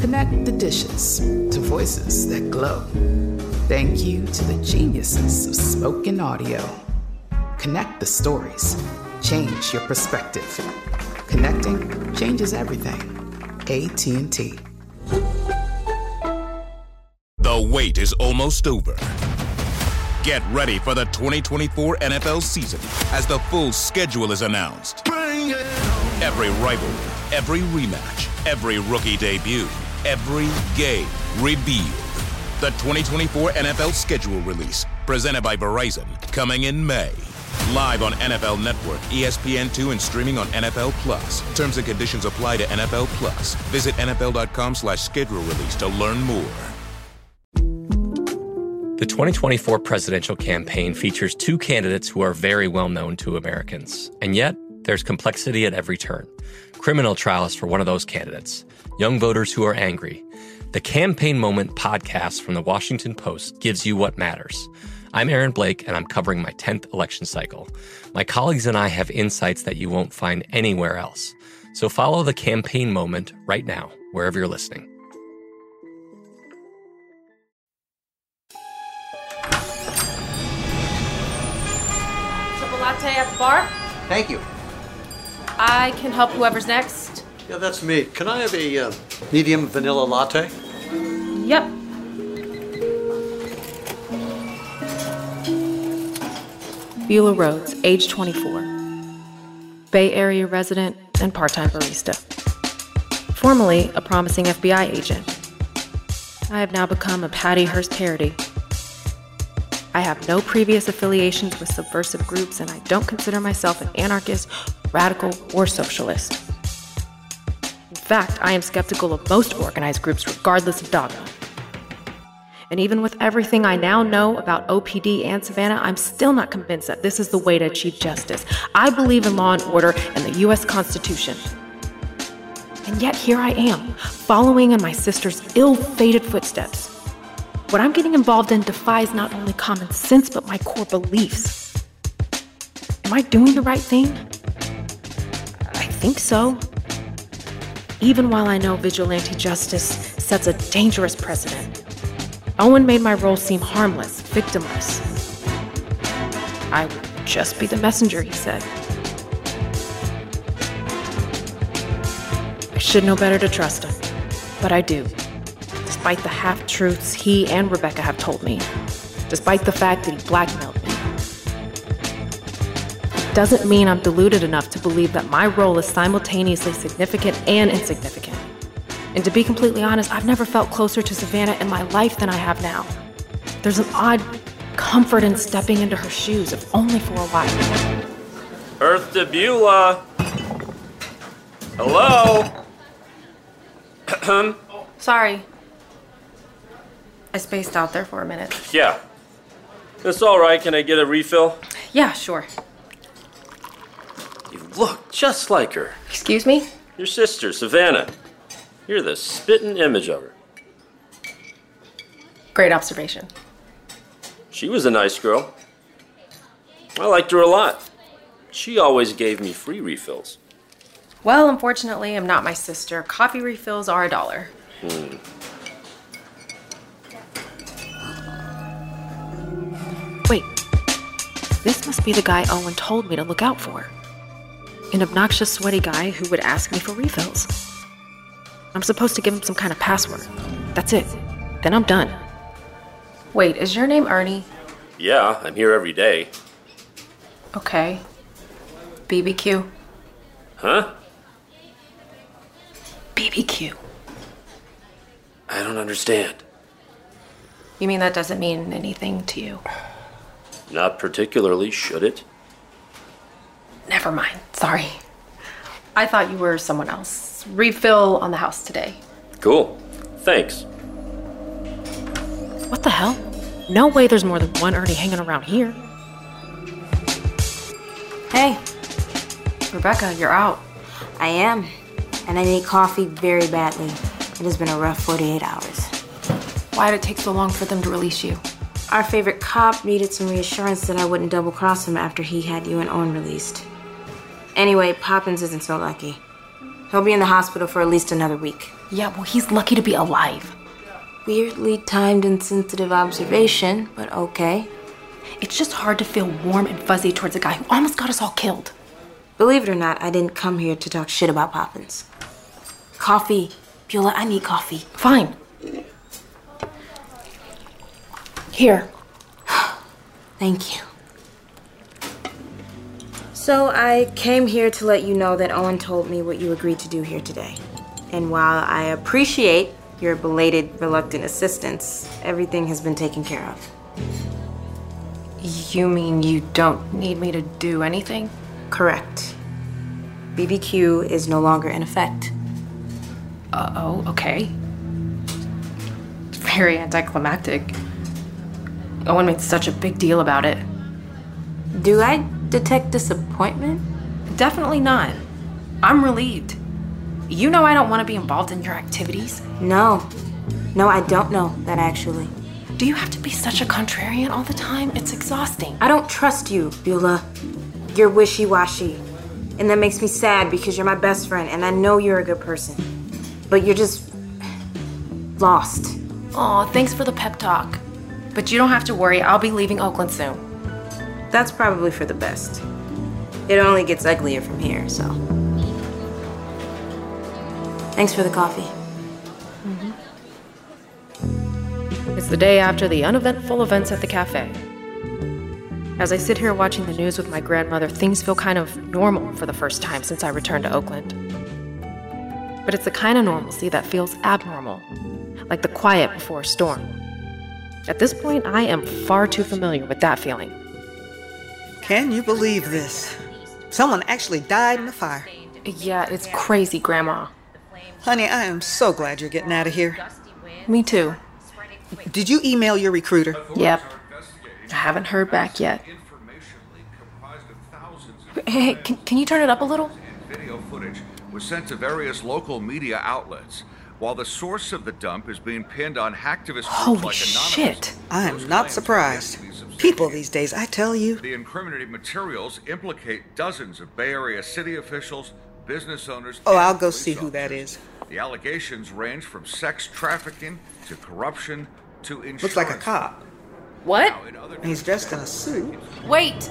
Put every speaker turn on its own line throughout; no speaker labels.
Connect the dishes to voices that glow. Thank you to the geniuses of spoken audio. Connect the stories. Change your perspective. Connecting changes everything. AT&T.
The wait is almost over. Get ready for the 2024 NFL season as the full schedule is announced. Every rivalry, every rematch, every rookie debut every game revealed. The 2024 NFL schedule release, presented by Verizon, coming in May. Live on NFL Network, ESPN2, and streaming on NFL Plus. Terms and conditions apply to NFL Plus. Visit NFL.com slash schedule release to learn more.
The 2024 presidential campaign features two candidates who are very well known to Americans. And yet, there's complexity at every turn. Criminal trials for one of those candidates young voters who are angry. The Campaign Moment podcast from the Washington Post gives you what matters. I'm Aaron Blake, and I'm covering my 10th election cycle. My colleagues and I have insights that you won't find anywhere else. So follow the Campaign Moment right now, wherever you're listening.
Triple latte at the bar?
Thank you.
I can help whoever's next.
Yeah, that's me. Can I have a uh, medium vanilla latte?
Yep. Beulah Rhodes, age 24. Bay Area resident and part time barista. Formerly a promising FBI agent. I have now become a Patty Hearst parody. I have no previous affiliations with subversive groups, and I don't consider myself an anarchist, radical, or socialist fact, I am skeptical of most organized groups regardless of dogma. And even with everything I now know about OPD and Savannah, I'm still not convinced that this is the way to achieve justice. I believe in law and order and the US Constitution. And yet here I am, following in my sister's ill fated footsteps. What I'm getting involved in defies not only common sense, but my core beliefs. Am I doing the right thing? I think so even while I know vigilante justice sets a dangerous precedent. Owen made my role seem harmless, victimless. I would just be the messenger, he said. I should know better to trust him, but I do, despite the half truths he and Rebecca have told me, despite the fact that he blackmailed doesn't mean I'm deluded enough to believe that my role is simultaneously significant and insignificant. And to be completely honest, I've never felt closer to Savannah in my life than I have now. There's an odd comfort in stepping into her shoes, if only for a while.
Earth to Beulah. Hello?
Sorry. I spaced out there for a minute.
Yeah. It's all right. Can I get a refill?
Yeah, sure.
You look just like her.
Excuse me?
Your sister, Savannah. You're the spitting image of her.
Great observation.
She was a nice girl. I liked her a lot. She always gave me free refills.
Well, unfortunately, I'm not my sister. Coffee refills are a dollar. Hmm. Wait. This must be the guy Owen told me to look out for an obnoxious, sweaty guy who would ask me for refills. I'm supposed to give him some kind of password. That's it. Then I'm done. Wait, is your name Ernie?
Yeah, I'm here every day.
Okay. BBQ?
Huh?
BBQ.
I don't understand.
You mean that doesn't mean anything to you?
Not particularly, should it?
Never mind. Sorry. I thought you were someone else. Refill on the house today.
Cool. Thanks.
What the hell? No way there's more than one Ernie hanging around here.
Hey,
Rebecca, you're out.
I am. And I need coffee very badly. It has been a rough 48 hours.
Why'd it take so long for them to release you?
Our favorite cop needed some reassurance that I wouldn't double cross him after he had you and Owen released. Anyway, Poppins isn't so lucky. He'll be in the hospital for at least another week.
Yeah, well, he's lucky to be alive.
Weirdly timed and sensitive observation, but okay.
It's just hard to feel warm and fuzzy towards a guy who almost got us all killed.
Believe it or not, I didn't come here to talk shit about Poppins. Coffee. Beulah, I need coffee.
Fine. Here.
Thank you. So I came here to let you know that Owen told me what you agreed to do here today. And while I appreciate your belated, reluctant assistance, everything has been taken care of.
You mean you don't need me to do anything?
Correct. BBQ is no longer in effect.
Uh oh, okay. It's very anticlimactic. Owen made such a big deal about it.
Do I detect disappointment?
Definitely not. I'm relieved. You know I don't want to be involved in your activities.
No. No, I don't know that actually.
Do you have to be such a contrarian all the time? It's exhausting.
I don't trust you, Beulah. You're wishy washy. And that makes me sad because you're my best friend and I know you're a good person. But you're just. lost.
Aw, thanks for the pep talk. But you don't have to worry, I'll be leaving Oakland soon.
That's probably for the best. It only gets uglier from here, so. Thanks for the coffee. Mm-hmm.
It's the day after the uneventful events at the cafe. As I sit here watching the news with my grandmother, things feel kind of normal for the first time since I returned to Oakland. But it's the kind of normalcy that feels abnormal, like the quiet before a storm. At this point, I am far too familiar with that feeling.
Can you believe this? Someone actually died in the fire.
Yeah, it's crazy, Grandma.
Honey, I am so glad you're getting out of here.
Me too.
Did you email your recruiter?
Yep. I haven't heard back yet. Hey, hey can, can you turn it up a little?
Video footage was sent to various local media outlets. While the source of the dump is being pinned on hacktivist groups
Holy
like Anonymous,
shit. I am not surprised.
Appear to be substantiated.
People these days, I tell you.
The incriminating materials implicate dozens of Bay Area city officials, business owners.
Oh, I'll go
police
see who that is.
The allegations range from sex trafficking to corruption to insurance.
Looks like a cop.
What?
Now,
He's dressed in a suit.
Wait!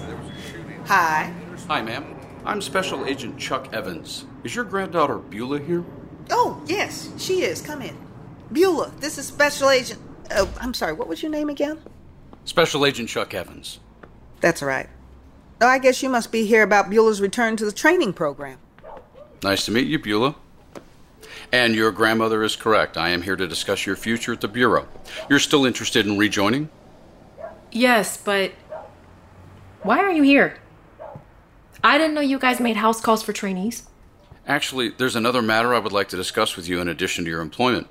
Hi.
Hi, ma'am. I'm Special Agent Chuck Evans. Is your granddaughter Beulah here?
Oh, yes, she is. Come in. Beulah, this is Special Agent. Oh, I'm sorry, what was your name again?
Special Agent Chuck Evans.
That's right. Oh, I guess you must be here about Beulah's return to the training program.
Nice to meet you, Beulah. And your grandmother is correct. I am here to discuss your future at the Bureau. You're still interested in rejoining?
Yes, but. Why are you here? I didn't know you guys made house calls for trainees.
Actually, there's another matter I would like to discuss with you in addition to your employment.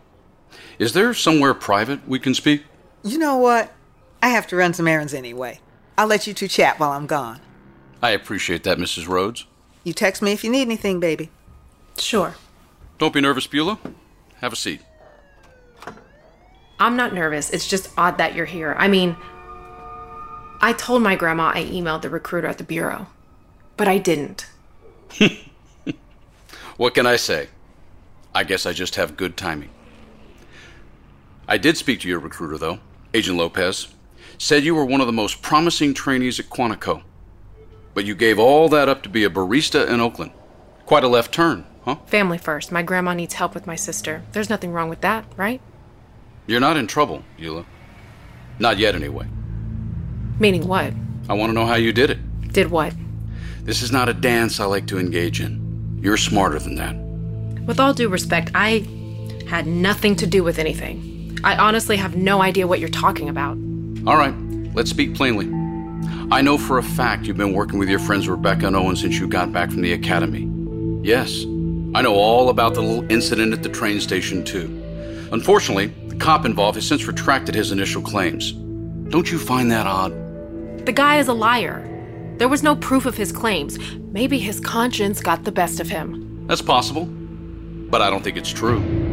Is there somewhere private we can speak?
You know what? I have to run some errands anyway. I'll let you two chat while I'm gone.
I appreciate that, Mrs. Rhodes.
You text me if you need anything, baby.
Sure.
Don't be nervous, Beulah. Have a seat.
I'm not nervous. It's just odd that you're here. I mean, I told my grandma I emailed the recruiter at the Bureau, but I didn't.
What can I say? I guess I just have good timing. I did speak to your recruiter, though, Agent Lopez. Said you were one of the most promising trainees at Quantico. But you gave all that up to be a barista in Oakland. Quite a left turn, huh?
Family first. My grandma needs help with my sister. There's nothing wrong with that, right?
You're not in trouble, Beulah. Not yet, anyway.
Meaning what?
I want to know how you did it.
Did what?
This is not a dance I like to engage in. You're smarter than that.
With all due respect, I had nothing to do with anything. I honestly have no idea what you're talking about.
All right, let's speak plainly. I know for a fact you've been working with your friends Rebecca and Owen since you got back from the academy. Yes, I know all about the little incident at the train station, too. Unfortunately, the cop involved has since retracted his initial claims. Don't you find that odd?
The guy is a liar. There was no proof of his claims. Maybe his conscience got the best of him.
That's possible, but I don't think it's true.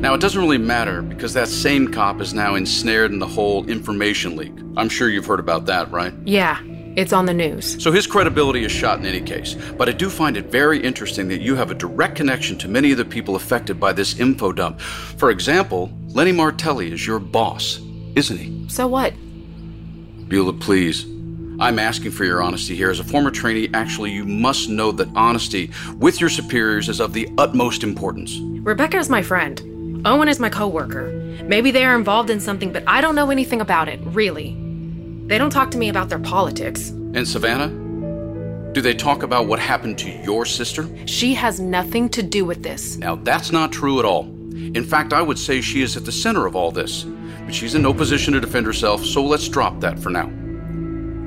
Now, it doesn't really matter because that same cop is now ensnared in the whole information leak. I'm sure you've heard about that, right?
Yeah, it's on the news.
So his credibility is shot in any case. But I do find it very interesting that you have a direct connection to many of the people affected by this info dump. For example, Lenny Martelli is your boss, isn't he?
So what?
Beulah, please. I'm asking for your honesty here. As a former trainee, actually, you must know that honesty with your superiors is of the utmost importance.
Rebecca is my friend. Owen is my coworker. Maybe they are involved in something, but I don't know anything about it, really. They don't talk to me about their politics.
And Savannah? Do they talk about what happened to your sister?
She has nothing to do with this.
Now, that's not true at all. In fact, I would say she is at the center of all this. But she's in no position to defend herself, so let's drop that for now.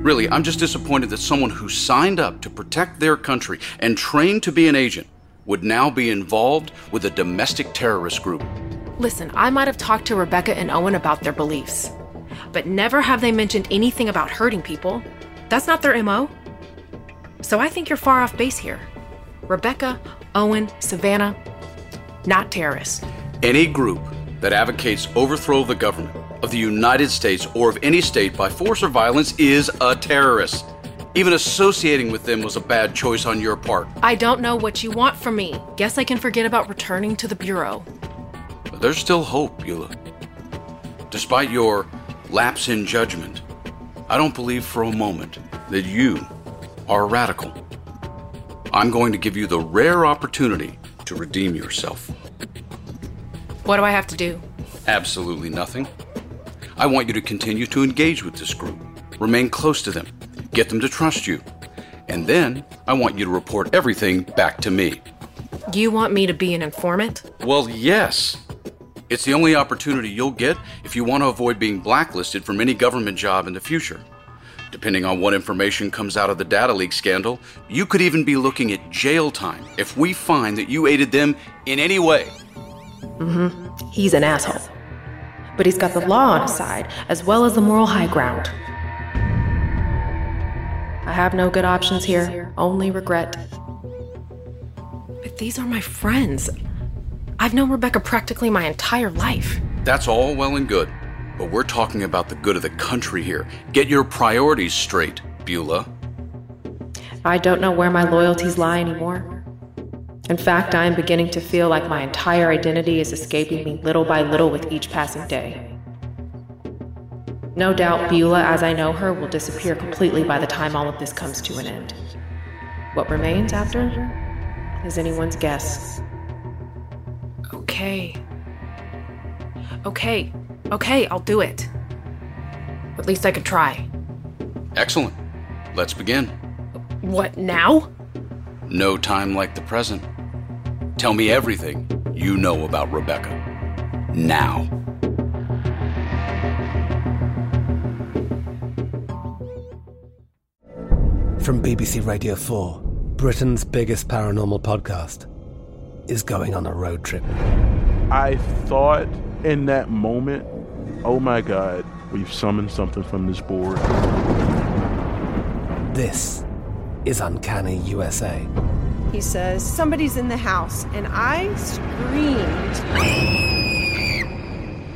Really, I'm just disappointed that someone who signed up to protect their country and trained to be an agent would now be involved with a domestic terrorist group.
Listen, I might have talked to Rebecca and Owen about their beliefs, but never have they mentioned anything about hurting people. That's not their MO. So I think you're far off base here. Rebecca, Owen, Savannah, not terrorists.
Any group that advocates overthrow of the government of the United States or of any state by force or violence is a terrorist. Even associating with them was a bad choice on your part.
I don't know what you want from me. Guess I can forget about returning to the Bureau.
But there's still hope, Beulah. Despite your lapse in judgment, I don't believe for a moment that you are a radical. I'm going to give you the rare opportunity to redeem yourself.
What do I have to do?
Absolutely nothing. I want you to continue to engage with this group, remain close to them, get them to trust you, and then I want you to report everything back to me.
You want me to be an informant?
Well, yes. It's the only opportunity you'll get if you want to avoid being blacklisted from any government job in the future. Depending on what information comes out of the data leak scandal, you could even be looking at jail time if we find that you aided them in any way.
Mm hmm. He's an asshole. But he's got the law on his side, as well as the moral high ground. I have no good options here, only regret. But these are my friends. I've known Rebecca practically my entire life.
That's all well and good. But we're talking about the good of the country here. Get your priorities straight, Beulah.
I don't know where my loyalties lie anymore. In fact, I am beginning to feel like my entire identity is escaping me little by little with each passing day. No doubt, Beulah, as I know her, will disappear completely by the time all of this comes to an end. What remains after is anyone's guess. Okay. Okay. Okay, I'll do it. At least I could try.
Excellent. Let's begin.
What, now?
No time like the present. Tell me everything you know about Rebecca. Now.
From BBC Radio 4, Britain's biggest paranormal podcast is going on a road trip.
I thought in that moment, oh my God, we've summoned something from this board.
This is Uncanny USA.
He says, Somebody's in the house, and I screamed.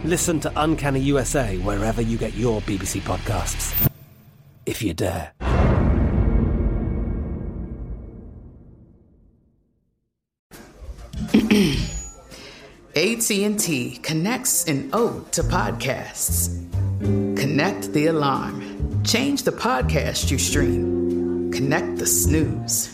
Listen to Uncanny USA wherever you get your BBC podcasts, if you dare.
AT&T connects an ode to podcasts. Connect the alarm. Change the podcast you stream. Connect the snooze.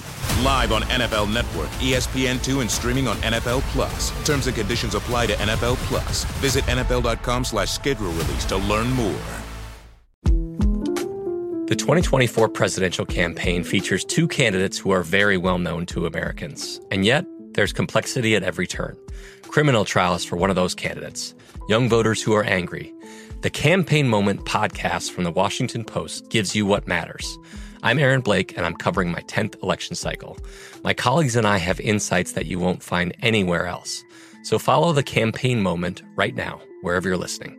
Live on NFL Network, ESPN2, and streaming on NFL Plus. Terms and conditions apply to NFL Plus. Visit NFL.com slash schedule release to learn more.
The 2024 presidential campaign features two candidates who are very well known to Americans. And yet, there's complexity at every turn. Criminal trials for one of those candidates, young voters who are angry. The Campaign Moment podcast from the Washington Post gives you what matters. I'm Aaron Blake, and I'm covering my 10th election cycle. My colleagues and I have insights that you won't find anywhere else. So follow the Campaign Moment right now, wherever you're listening.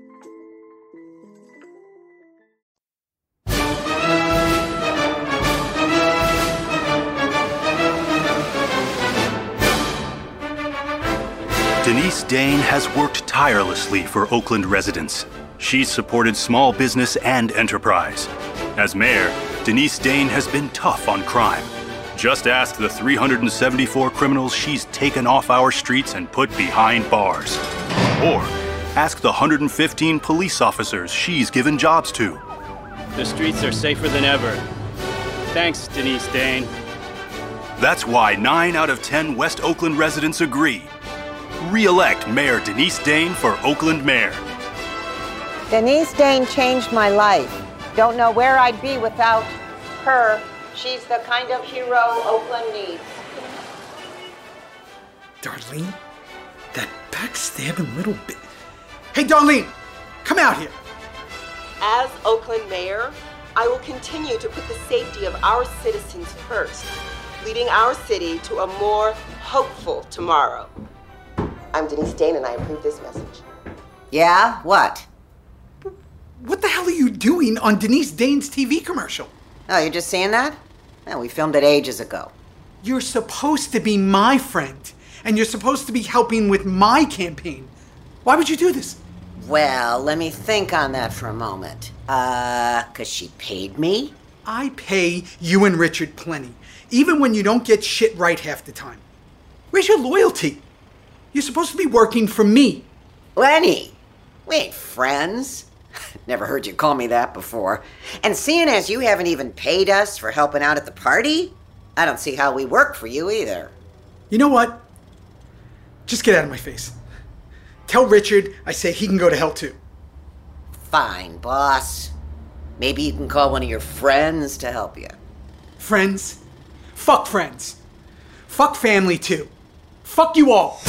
Denise Dane has worked tirelessly for Oakland residents. She's supported small business and enterprise. As mayor, Denise Dane has been tough on crime. Just ask the 374 criminals she's taken off our streets and put behind bars. Or ask the 115 police officers she's given jobs to.
The streets are safer than ever. Thanks, Denise Dane.
That's why 9 out of 10 West Oakland residents agree. Re-elect Mayor Denise Dane for Oakland Mayor.
Denise Dane changed my life. Don't know where I'd be without her. She's the kind of hero Oakland needs.
Darlene? That backstabbing little bit. Hey, Darlene, come out here.
As Oakland mayor, I will continue to put the safety of our citizens first, leading our city to a more hopeful tomorrow. I'm Denise Dane, and I approve this message.
Yeah? What?
What the hell are you doing on Denise Dane's TV commercial?
Oh, you're just saying that? Yeah, we filmed it ages ago.
You're supposed to be my friend, and you're supposed to be helping with my campaign. Why would you do this?
Well, let me think on that for a moment. Uh, cause she paid me?
I pay you and Richard plenty, even when you don't get shit right half the time. Where's your loyalty? You're supposed to be working for me.
Lenny, we ain't friends. Never heard you call me that before. And seeing as you haven't even paid us for helping out at the party, I don't see how we work for you either.
You know what? Just get out of my face. Tell Richard I say he can go to hell too.
Fine, boss. Maybe you can call one of your friends to help you.
Friends? Fuck friends. Fuck family too. Fuck you all.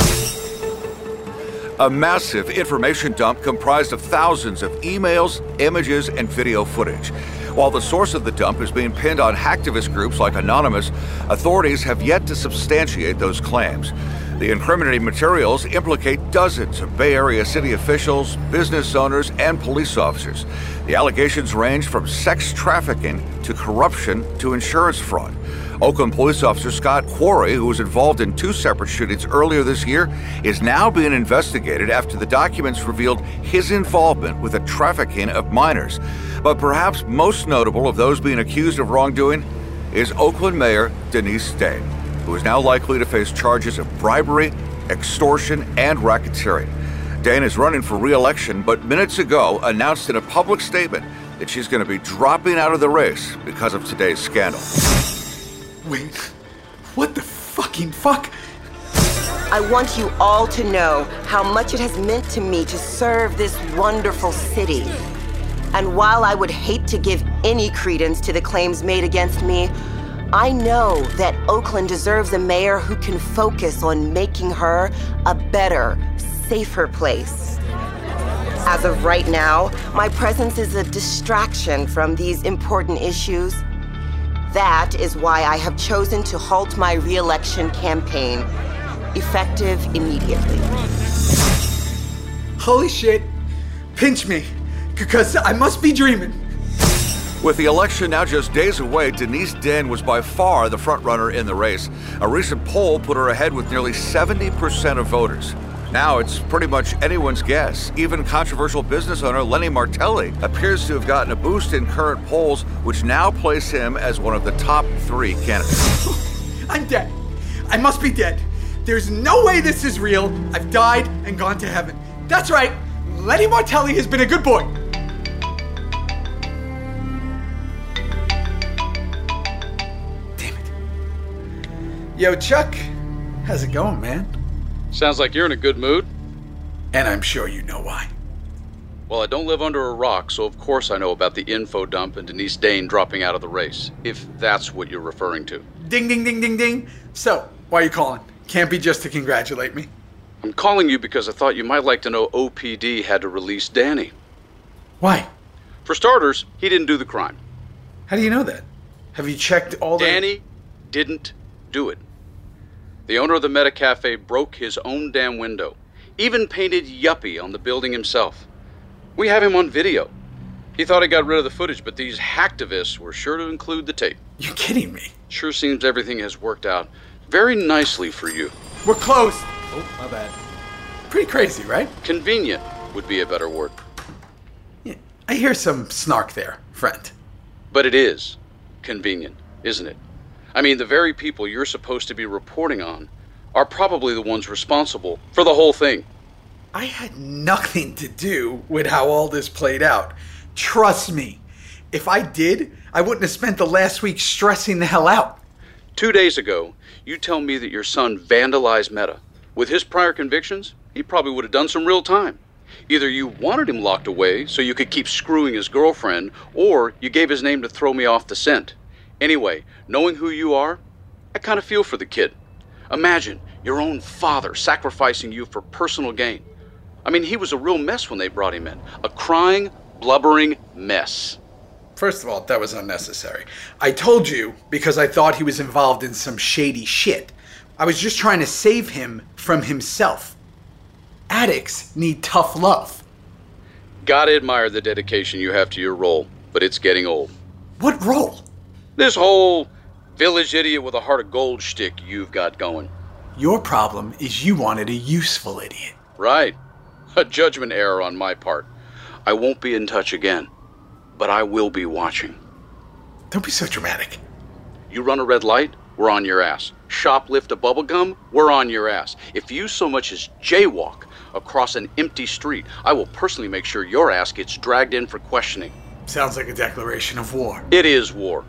A massive information dump comprised of thousands of emails, images, and video footage. While the source of the dump is being pinned on hacktivist groups like Anonymous, authorities have yet to substantiate those claims. The incriminating materials implicate dozens of Bay Area city officials, business owners, and police officers. The allegations range from sex trafficking to corruption to insurance fraud. Oakland police officer Scott Quarry, who was involved in two separate shootings earlier this year, is now being investigated after the documents revealed his involvement with the trafficking of minors. But perhaps most notable of those being accused of wrongdoing is Oakland Mayor Denise Dane, who is now likely to face charges of bribery, extortion, and racketeering. Dane is running for re election, but minutes ago announced in a public statement that she's going to be dropping out of the race because of today's scandal.
Wait, what the fucking fuck?
I want you all to know how much it has meant to me to serve this wonderful city. And while I would hate to give any credence to the claims made against me, I know that Oakland deserves a mayor who can focus on making her a better, safer place. As of right now, my presence is a distraction from these important issues. That is why I have chosen to halt my re-election campaign, effective immediately.
Holy shit. Pinch me, because I must be dreaming.
With the election now just days away, Denise Dane was by far the frontrunner in the race. A recent poll put her ahead with nearly 70% of voters. Now it's pretty much anyone's guess. Even controversial business owner Lenny Martelli appears to have gotten a boost in current polls, which now place him as one of the top three candidates.
I'm dead. I must be dead. There's no way this is real. I've died and gone to heaven. That's right. Lenny Martelli has been a good boy. Damn it. Yo, Chuck, how's it going, man?
Sounds like you're in a good mood.
And I'm sure you know why.
Well, I don't live under a rock, so of course I know about the info dump and Denise Dane dropping out of the race, if that's what you're referring to.
Ding, ding, ding, ding, ding. So, why are you calling? Can't be just to congratulate me.
I'm calling you because I thought you might like to know OPD had to release Danny.
Why?
For starters, he didn't do the crime.
How do you know that? Have you checked all the.
Danny didn't do it. The owner of the Meta Cafe broke his own damn window, even painted Yuppie on the building himself. We have him on video. He thought he got rid of the footage, but these hacktivists were sure to include the tape.
You're kidding me.
Sure seems everything has worked out very nicely for you.
We're closed. Oh, my bad. Pretty crazy, right?
Convenient would be a better word.
Yeah, I hear some snark there, friend.
But it is convenient, isn't it? I mean, the very people you're supposed to be reporting on are probably the ones responsible for the whole thing.
I had nothing to do with how all this played out. Trust me. If I did, I wouldn't have spent the last week stressing the hell out.
Two days ago, you tell me that your son vandalized Meta. With his prior convictions, he probably would have done some real time. Either you wanted him locked away so you could keep screwing his girlfriend, or you gave his name to throw me off the scent. Anyway, knowing who you are, I kind of feel for the kid. Imagine your own father sacrificing you for personal gain. I mean, he was a real mess when they brought him in. A crying, blubbering mess.
First of all, that was unnecessary. I told you because I thought he was involved in some shady shit. I was just trying to save him from himself. Addicts need tough love.
Gotta admire the dedication you have to your role, but it's getting old.
What role?
This whole village idiot with a heart of gold shtick you've got going.
Your problem is you wanted a useful idiot.
Right. A judgment error on my part. I won't be in touch again, but I will be watching.
Don't be so dramatic.
You run a red light, we're on your ass. Shoplift a bubble gum, we're on your ass. If you so much as jaywalk across an empty street, I will personally make sure your ass gets dragged in for questioning.
Sounds like a declaration of war.
It is war.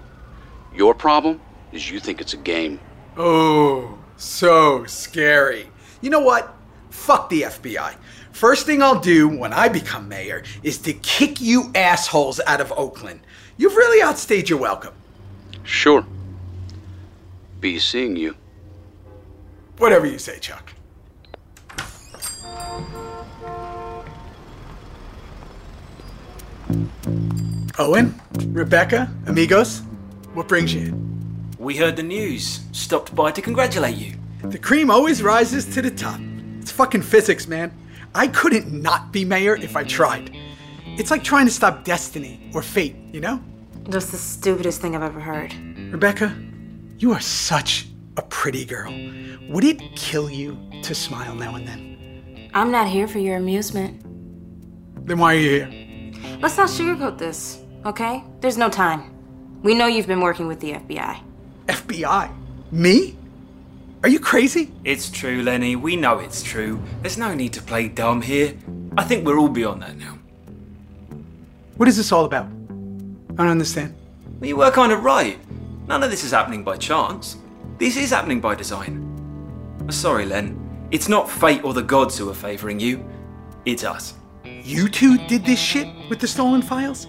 Your problem is you think it's a game.
Oh, so scary. You know what? Fuck the FBI. First thing I'll do when I become mayor is to kick you assholes out of Oakland. You've really outstayed your welcome.
Sure. Be seeing you.
Whatever you say, Chuck. Owen, Rebecca, amigos, what brings you in?
We heard the news. Stopped by to congratulate you.
The cream always rises to the top. It's fucking physics, man. I couldn't not be mayor if I tried. It's like trying to stop destiny or fate, you know?
That's the stupidest thing I've ever heard.
Rebecca, you are such a pretty girl. Would it kill you to smile now and then?
I'm not here for your amusement.
Then why are you here?
Let's not sugarcoat this, okay? There's no time. We know you've been working with the FBI.
FBI? Me? Are you crazy?
It's true, Lenny. We know it's true. There's no need to play dumb here. I think we're all beyond that now.
What is this all about? I don't understand.
Well, you were kind of right. None of this is happening by chance. This is happening by design. Oh, sorry, Len. It's not fate or the gods who are favoring you. It's us.
You two did this shit with the stolen files?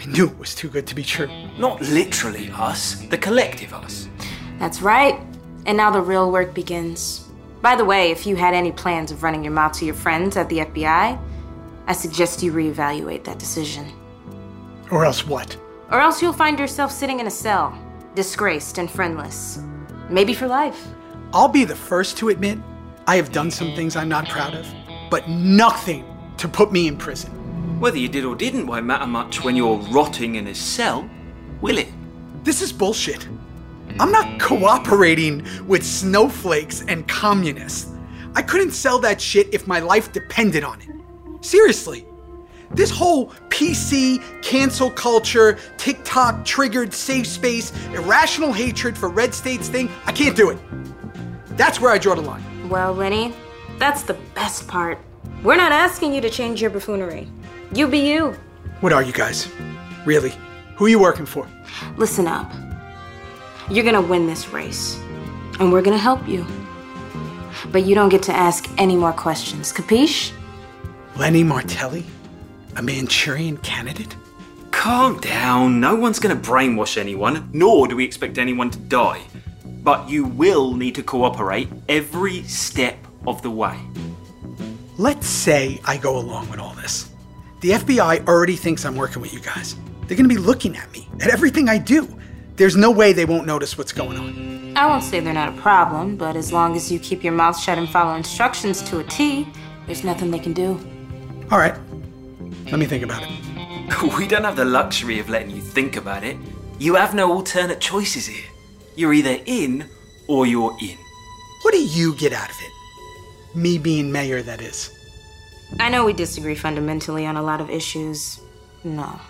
I knew it was too good to be true.
Not literally us, the collective us.
That's right. And now the real work begins. By the way, if you had any plans of running your mouth to your friends at the FBI, I suggest you reevaluate that decision.
Or else what?
Or else you'll find yourself sitting in a cell, disgraced and friendless. Maybe for life.
I'll be the first to admit I have done some things I'm not proud of, but nothing to put me in prison.
Whether you did or didn't won't matter much when you're rotting in a cell, will it?
This is bullshit. I'm not cooperating with snowflakes and communists. I couldn't sell that shit if my life depended on it. Seriously. This whole PC, cancel culture, TikTok triggered safe space, irrational hatred for red states thing, I can't do it. That's where I draw the line.
Well, Lenny, that's the best part. We're not asking you to change your buffoonery. You be you.
What are you guys? Really? Who are you working for?
Listen up. You're gonna win this race, and we're gonna help you. But you don't get to ask any more questions, capiche?
Lenny Martelli? A Manchurian candidate?
Calm down. No one's going to brainwash anyone, nor do we expect anyone to die. But you will need to cooperate every step of the way.
Let's say I go along with all this. The FBI already thinks I'm working with you guys. They're gonna be looking at me, at everything I do. There's no way they won't notice what's going on.
I won't say they're not a problem, but as long as you keep your mouth shut and follow instructions to a T, there's nothing they can do.
All right. Let me think about it.
We don't have the luxury of letting you think about it. You have no alternate choices here. You're either in or you're in.
What do you get out of it? Me being mayor, that is.
I know we disagree fundamentally on a lot of issues. No.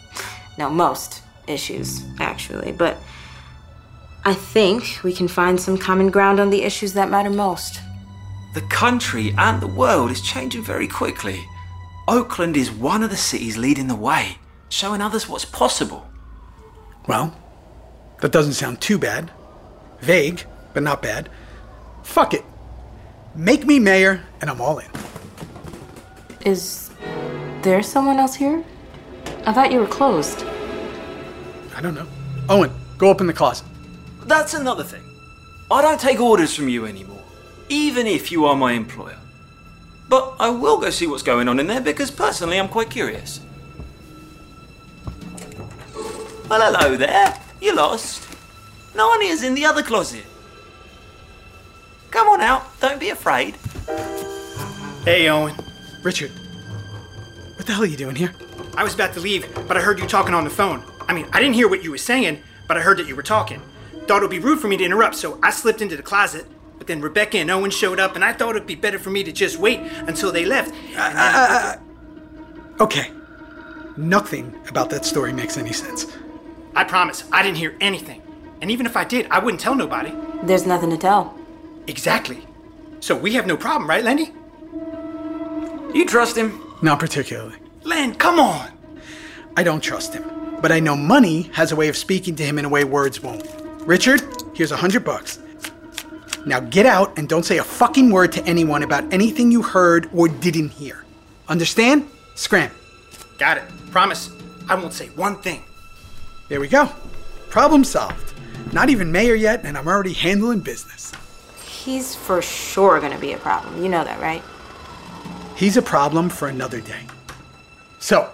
no, most issues, actually. But I think we can find some common ground on the issues that matter most.
The country and the world is changing very quickly. Oakland is one of the cities leading the way, showing others what's possible.
Well, that doesn't sound too bad. Vague, but not bad. Fuck it. Make me mayor, and I'm all in.
Is there someone else here? I thought you were closed.
I don't know. Owen, go up in the closet.
That's another thing. I don't take orders from you anymore, even if you are my employer. But I will go see what's going on in there because personally I'm quite curious. Well, hello there. You lost. No one is in the other closet. Come on out. Don't be afraid.
Hey, Owen.
Richard. What the hell are you doing here?
I was about to leave, but I heard you talking on the phone. I mean, I didn't hear what you were saying, but I heard that you were talking. Thought it would be rude for me to interrupt, so I slipped into the closet. But then Rebecca and Owen showed up, and I thought it'd be better for me to just wait until they left.
Uh, uh, uh, okay. Nothing about that story makes any sense.
I promise, I didn't hear anything. And even if I did, I wouldn't tell nobody.
There's nothing to tell.
Exactly. So we have no problem, right, Lenny?
You trust him?
Not particularly.
Len, come on!
I don't trust him. But I know money has a way of speaking to him in a way words won't. Richard, here's a hundred bucks. Now get out and don't say a fucking word to anyone about anything you heard or didn't hear. Understand? Scram.
Got it. Promise. I won't say one thing.
There we go. Problem solved. Not even mayor yet, and I'm already handling business.
He's for sure gonna be a problem. You know that, right?
He's a problem for another day. So,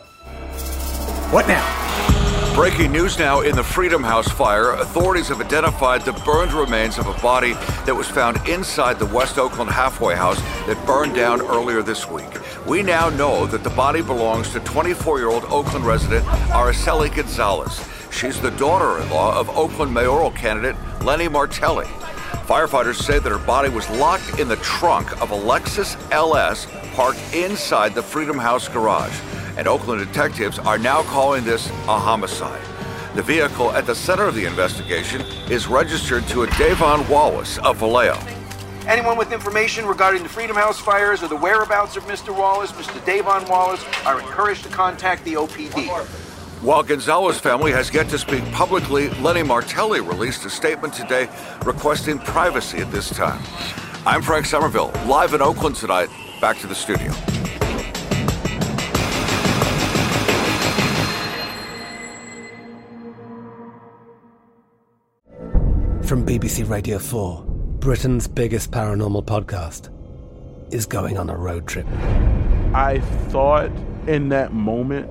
what now?
Breaking news now in the Freedom House fire. Authorities have identified the burned remains of a body that was found inside the West Oakland halfway house that burned down earlier this week. We now know that the body belongs to 24 year old Oakland resident Araceli Gonzalez. She's the daughter in law of Oakland mayoral candidate Lenny Martelli. Firefighters say that her body was locked in the trunk of a Lexus LS parked inside the Freedom House garage and Oakland detectives are now calling this a homicide. The vehicle at the center of the investigation is registered to a Devon Wallace of Vallejo.
Anyone with information regarding the Freedom House fires or the whereabouts of Mr. Wallace, Mr. Devon Wallace, are encouraged to contact the OPD.
While Gonzalez family has yet to speak publicly, Lenny Martelli released a statement today requesting privacy at this time. I'm Frank Somerville, live in Oakland tonight. Back to the studio.
From BBC Radio 4, Britain's biggest paranormal podcast is going on a road trip.
I thought in that moment,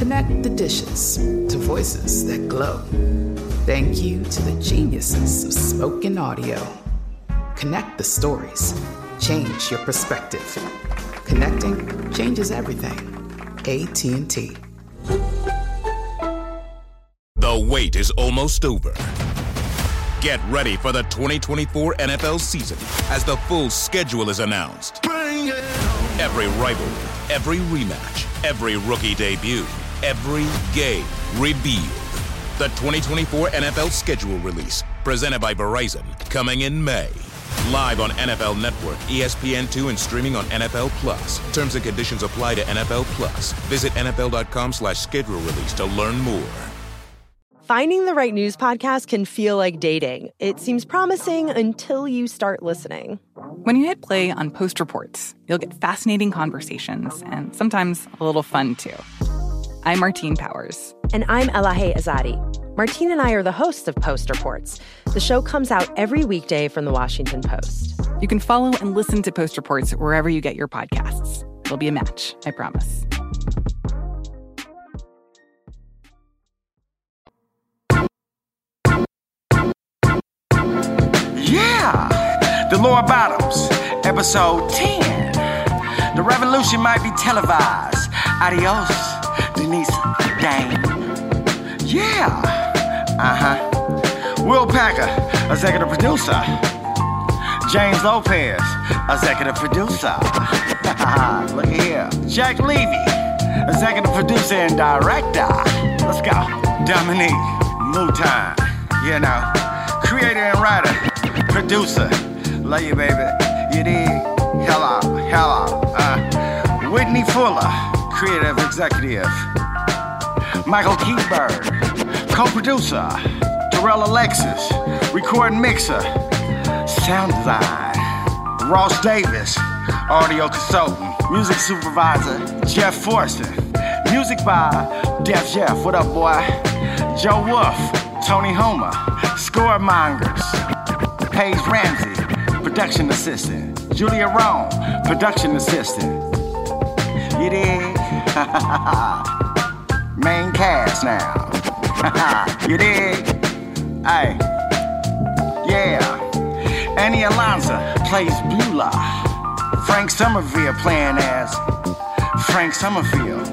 Connect the dishes to voices that glow. Thank you to the geniuses of spoken audio. Connect the stories. Change your perspective. Connecting changes everything. AT&T.
The wait is almost over. Get ready for the 2024 NFL season as the full schedule is announced. Every rivalry, every rematch, every rookie debut, every game revealed. The 2024 NFL schedule release, presented by Verizon, coming in May. Live on NFL Network, E ESPN2, and streaming on NFL Plus. Terms and conditions apply to NFL Plus. Visit NFL.com slash schedule release to learn more.
Finding the right news podcast can feel like dating. It seems promising until you start listening.
When you hit play on Post Reports, you'll get fascinating conversations and sometimes a little fun too. I'm Martine Powers.
And I'm Elahe Azadi. Martine and I are the hosts of Post Reports. The show comes out every weekday from the Washington Post.
You can follow and listen to Post Reports wherever you get your podcasts. It'll be a match, I promise.
Yeah, the Lower Bottoms, episode 10. The revolution might be televised. Adios, Denise Dane. Yeah, uh huh. Will Packer, executive producer. James Lopez, executive producer. Look at here. Jack Levy, executive producer and director. Let's go. Dominique Mouton, you know, creator and writer, producer. Love you, baby. You dig? Hello, hello. Uh, Whitney Fuller, creative executive. Michael Keyberg, co-producer. Terrell Alexis, recording mixer. Sound design. Ross Davis, audio consultant. Music supervisor, Jeff Forster. Music by Def Jeff. What up, boy? Joe Wolf, Tony Homer, Scoremongers. Paige Ramsey, production assistant. Julia Rome, production assistant. You? Main cast now. you dig? Hey. Yeah. Annie Ilonzeh plays Beulah. Frank Somerville playing as Frank Somerville.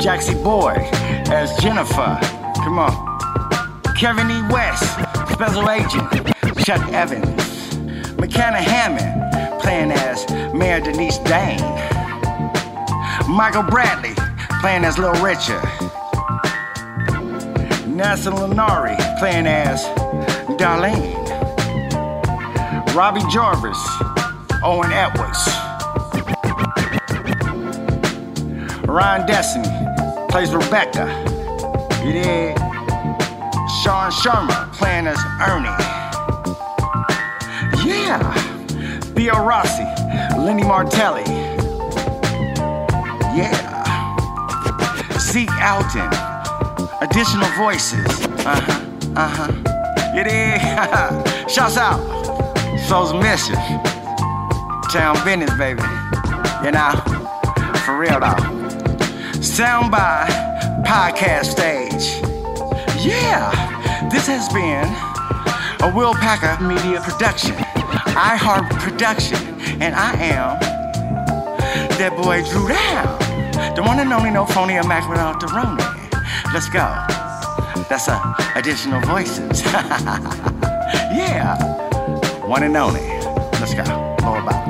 Jaxie Boy as Jennifer. Come on. Kevin E. West, Special Agent Chuck Evans. McKenna Hammond playing as Mayor Denise Dane. Michael Bradley playing as Little Richard. Nelson Lenari playing as Darlene. Robbie Jarvis, Owen Edwards. Ryan Destiny plays Rebecca. You dig? Sean Sharma playing as Ernie. Yeah. Theo Rossi, Lenny Martelli. Yeah. Zeke Alton. Additional voices. Uh huh. Uh huh. You dig? Shouts out. Soul's Mischief. Town business, baby. You know? For real though. Sound by Podcast Stage. Yeah, this has been a Will Packer Media production, iHeart and I am that boy Dru Down. The one and only no phony immaculate out the Roni. Let's go. That's a additional voices. yeah. One and only. Let's go. All about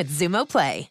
with Xumo Play.